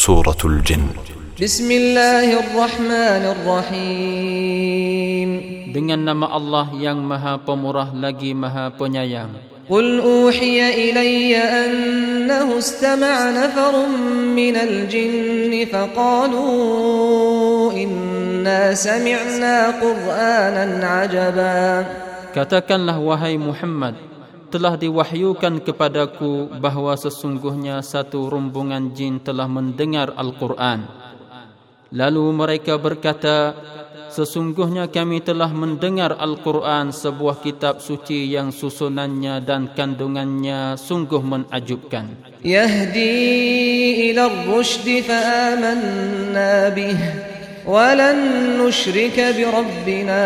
سورة الجن. بسم الله الرحمن الرحيم. Dengan nama Allah yang maha pemurah lagi maha penyayang. قل أوحي إلي أنه استمع نفر من الجن فقالوا إنا سمعنا قرآنا عجبا. Katakanlah wahai Muhammad telah diwahyukan kepadaku bahawa sesungguhnya satu rombongan jin telah mendengar Al-Quran. Lalu mereka berkata, sesungguhnya kami telah mendengar Al-Quran sebuah kitab suci yang susunannya dan kandungannya sungguh menajubkan. Yahdi ila rushdi fa'amanna bih walan nushrika birabbina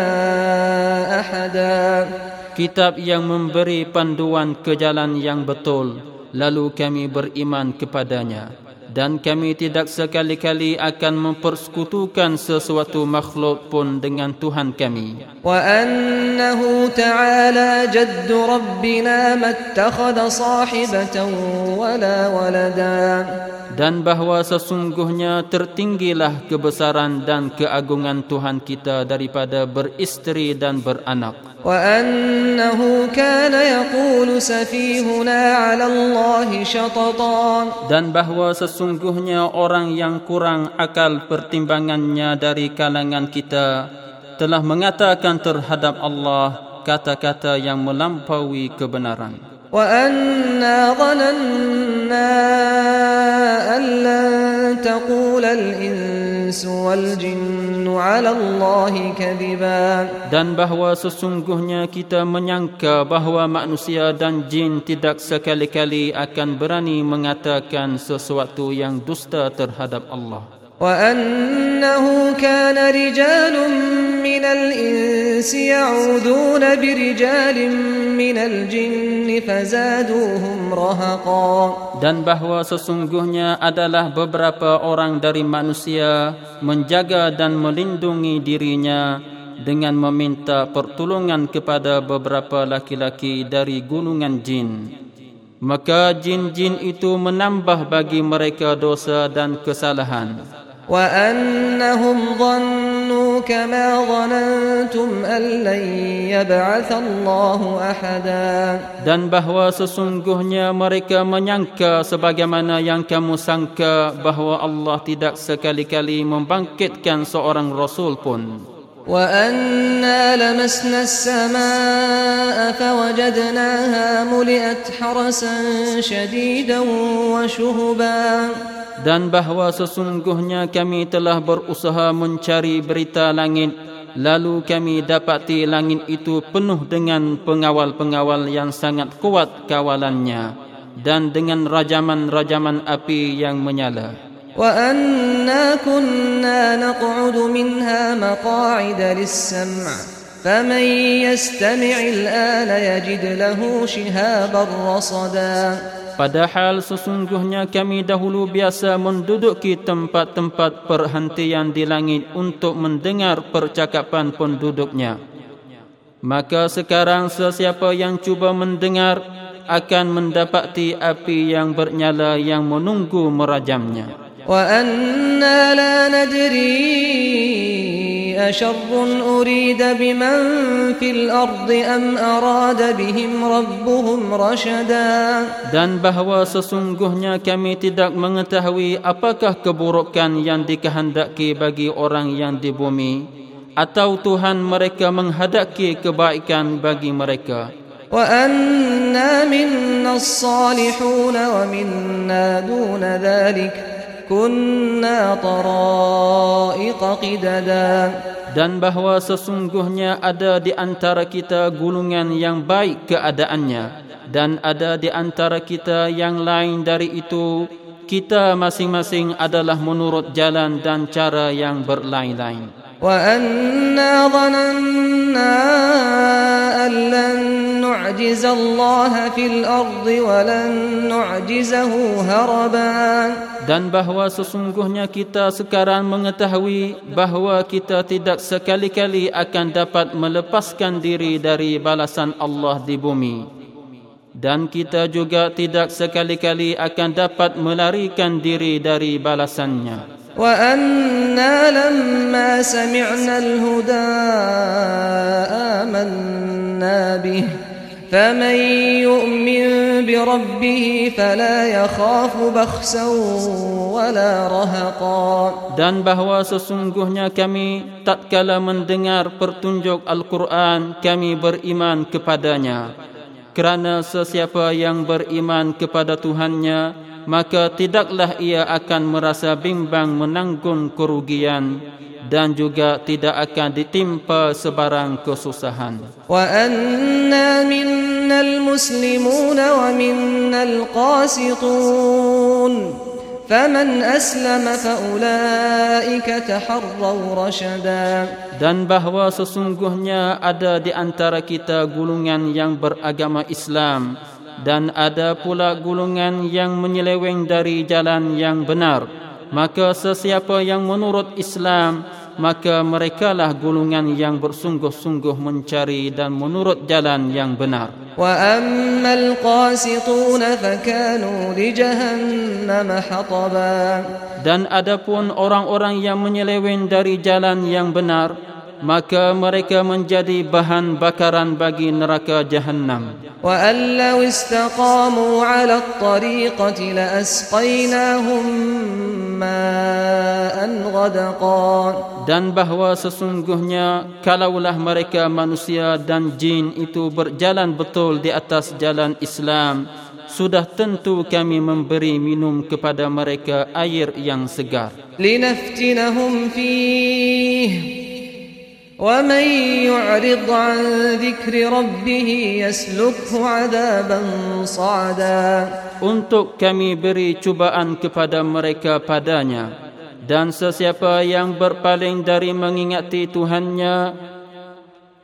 ahadah Kitab yang memberi panduan ke jalan yang betul, lalu kami beriman kepadanya. Dan kami tidak sekali-kali akan mempersekutukan sesuatu makhluk pun dengan Tuhan kami. وأنه تعالى جد ربنا ما اتخذ صاحبة ولا ولدا dan bahawa sesungguhnya tertinggilah kebesaran dan keagungan Tuhan kita daripada beristeri dan beranak وأنه كان يقول سفيهنا على الله شططا dan bahawa sesungguhnya orang yang kurang akal pertimbangannya dari kalangan kita telah mengatakan terhadap Allah kata-kata yang melampaui kebenaran وأنا ظننا أن لن تقول الإنس والجن على الله كذبا dan bahawa sesungguhnya kita menyangka bahawa manusia dan jin tidak sekali-kali akan berani mengatakan sesuatu yang dusta terhadap Allah وأنه كان رجال من الإنس يعوذون برجال من الجن فزادوهم رهقا dan bahawa sesungguhnya adalah beberapa orang dari manusia menjaga dan melindungi dirinya dengan meminta pertolongan kepada beberapa laki-laki dari gunungan jin maka jin-jin itu menambah bagi mereka dosa dan kesalahan وأنهم ظنوا كما ظننتم أن لن يبعث الله أحدا dan bahawa sesungguhnya mereka menyangka sebagaimana yang kamu sangka bahawa Allah tidak sekali-kali membangkitkan seorang rasul pun وأنا لمسنا السماء فوجدناها ملئت حرسا شديدا وشهبا dan bahawa sesungguhnya kami telah berusaha mencari berita langit lalu kami dapati langit itu penuh dengan pengawal-pengawal yang sangat kuat kawalannya dan dengan rajaman-rajaman api yang menyala وأنا كنا نقعد منها مقاعد للسمع فمن يستمع الآن يجد له شهابا رصدا Padahal sesungguhnya kami dahulu biasa menduduki tempat-tempat perhentian di langit untuk mendengar percakapan penduduknya. Maka sekarang sesiapa yang cuba mendengar akan mendapati api yang bernyala yang menunggu merajamnya. وأنا لا ندري أشر أريد بمن في الأرض أم أراد بهم ربهم رشدا Dan bahawa sesungguhnya kami tidak mengetahui apakah keburukan yang dikehendaki bagi orang yang di bumi atau Tuhan mereka menghadaki kebaikan bagi mereka. وأنا منا الصالحون ومنا دون ذلك كنا طرائق قددا dan bahawa sesungguhnya ada di antara kita gulungan yang baik keadaannya dan ada di antara kita yang lain dari itu kita masing-masing adalah menurut jalan dan cara yang berlain-lain وأنا ظننا أن لن نعجز الله في الأرض ولن نعجزه هربا dan bahawa sesungguhnya kita sekarang mengetahui bahawa kita tidak sekali-kali akan dapat melepaskan diri dari balasan Allah di bumi dan kita juga tidak sekali-kali akan dapat melarikan diri dari balasannya. وأنا لما سمعنا الهدى آمنا به فمن يؤمن بربه فلا يخاف بخسا ولا رهقا dan bahawa sesungguhnya kami tatkala mendengar pertunjuk Al-Quran kami beriman kepadanya kerana sesiapa yang beriman kepada Tuhannya maka tidaklah ia akan merasa bimbang menanggung kerugian dan juga tidak akan ditimpa sebarang kesusahan. Wa anna minnal muslimun wa minnal qasitun. Faman aslama fa ulaika taharraw rashada. Dan bahawa sesungguhnya ada di antara kita gulungan yang beragama Islam dan ada pula gulungan yang menyeleweng dari jalan yang benar. Maka sesiapa yang menurut Islam maka merekalah golongan yang bersungguh-sungguh mencari dan menurut jalan yang benar. Wa ammal qasitun fakanu li jahannam hataba. Dan adapun orang-orang yang menyeleweng dari jalan yang benar, maka mereka menjadi bahan bakaran bagi neraka jahannam. Wa allau istaqamu 'ala at-tariqati la asqaynahum ma'an ghadqa dan bahawa sesungguhnya kalaulah mereka manusia dan jin itu berjalan betul di atas jalan Islam sudah tentu kami memberi minum kepada mereka air yang segar. Linaftinahum fih man yu'rid 'an dhikri rabbih yaslukhu 'adaban sa'ada untuk kami beri cubaan kepada mereka padanya dan sesiapa yang berpaling dari mengingati Tuhannya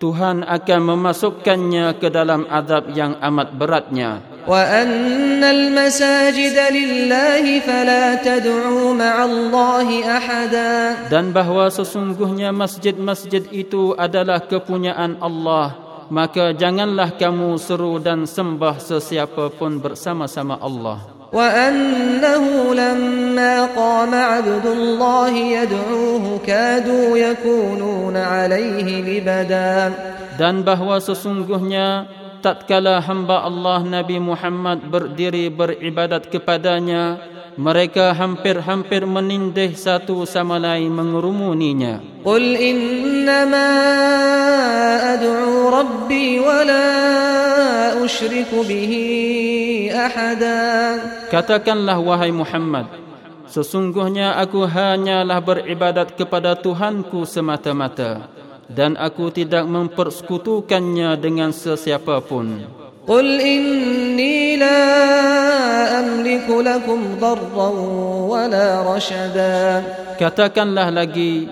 Tuhan akan memasukkannya ke dalam azab yang amat beratnya wa annal masajid lillahi fala tad'u ma'allahi ahada dan bahawa sesungguhnya masjid-masjid itu adalah kepunyaan Allah maka janganlah kamu seru dan sembah sesiapa pun bersama-sama Allah وأنه لما قام عبد الله يدعوه كادوا يكونون عليه لبدا dan bahawa sesungguhnya tatkala hamba Allah Nabi Muhammad berdiri beribadat kepadanya mereka hampir-hampir menindih satu sama lain mengerumuninya. Qul innama ad'u rabbi wa la ushriku bihi ahada. Katakanlah wahai Muhammad, sesungguhnya aku hanyalah beribadat kepada Tuhanku semata-mata dan aku tidak mempersekutukannya dengan sesiapa pun. Qul inni la amliku lakum darran wa la rashada. Katakanlah lagi,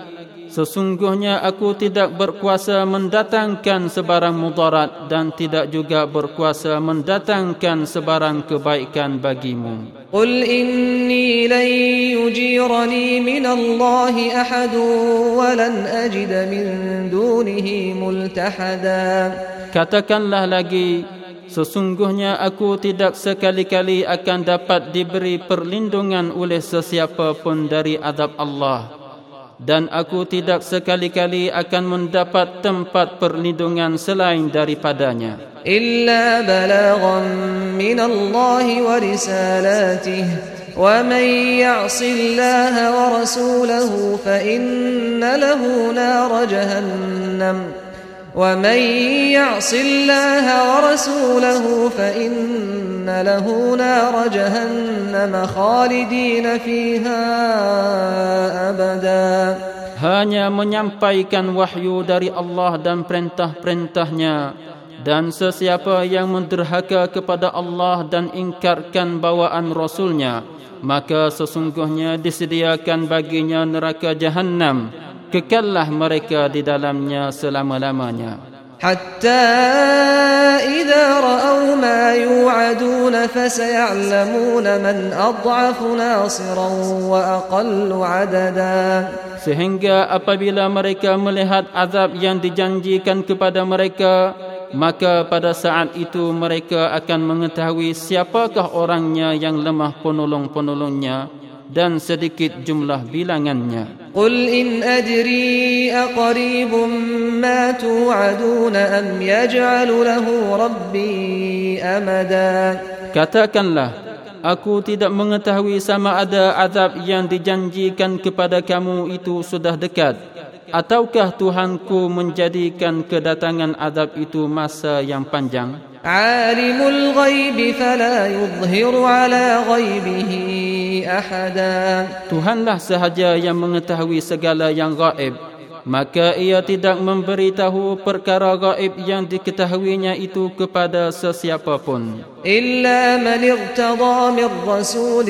Sesungguhnya aku tidak berkuasa mendatangkan sebarang mudarat dan tidak juga berkuasa mendatangkan sebarang kebaikan bagimu. Qul inni lan yujirani min Allah ahad wa lan ajid min dunihi multahada. Katakanlah lagi Sesungguhnya aku tidak sekali-kali akan dapat diberi perlindungan oleh sesiapa pun dari azab Allah. Dan aku tidak sekali-kali akan mendapat tempat perlindungan selain daripadanya. Illa balaghan min Allah wa risalatih. Wa man ya'si wa rasulahu fa inna lahu nar jahannam. ومن يعص الله ورسوله فإن له نار جهنم خالدين فيها أبدا hanya menyampaikan wahyu dari Allah dan perintah-perintahnya dan sesiapa yang menderhaka kepada Allah dan ingkarkan bawaan Rasulnya maka sesungguhnya disediakan baginya neraka jahannam kekallah mereka di dalamnya selama-lamanya. Hatta idza ra'aw ma yu'adun fa sa'lamun man ad'afu nasiran wa aqallu 'adada. Sehingga apabila mereka melihat azab yang dijanjikan kepada mereka maka pada saat itu mereka akan mengetahui siapakah orangnya yang lemah penolong-penolongnya dan sedikit jumlah bilangannya. Qul in adri aqribum ma tu'adun am yaj'alu lahu rabbi amada. Katakanlah Aku tidak mengetahui sama ada azab yang dijanjikan kepada kamu itu sudah dekat ataukah Tuhanku menjadikan kedatangan azab itu masa yang panjang. عالم الغيب فلا يظهر على غيبه أحدا Tuhanlah sahaja yang mengetahui segala yang gaib maka ia tidak memberitahu perkara gaib yang diketahuinya itu kepada sesiapa pun illa man irtada min rasul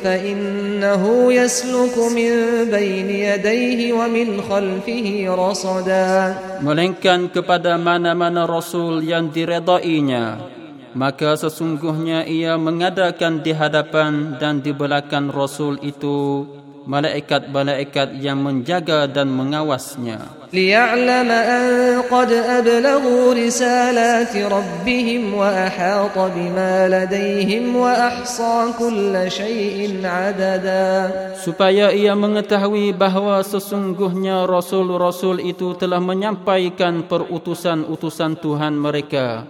fa innahu yasluku min bayni yadayhi wa min khalfihi rasada. Melainkan kepada mana-mana rasul yang diredainya maka sesungguhnya ia mengadakan di hadapan dan di belakang rasul itu malaikat-malaikat yang menjaga dan mengawasnya ليعلم أن قد أبلغوا رسالات ربهم وأحاط بما لديهم وأحصى كل شيء عددا supaya ia mengetahui bahawa sesungguhnya rasul-rasul itu telah menyampaikan perutusan-utusan Tuhan mereka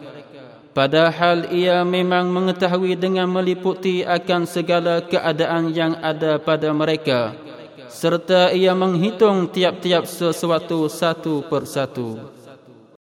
padahal ia memang mengetahui dengan meliputi akan segala keadaan yang ada pada mereka serta ia menghitung tiap-tiap sesuatu satu persatu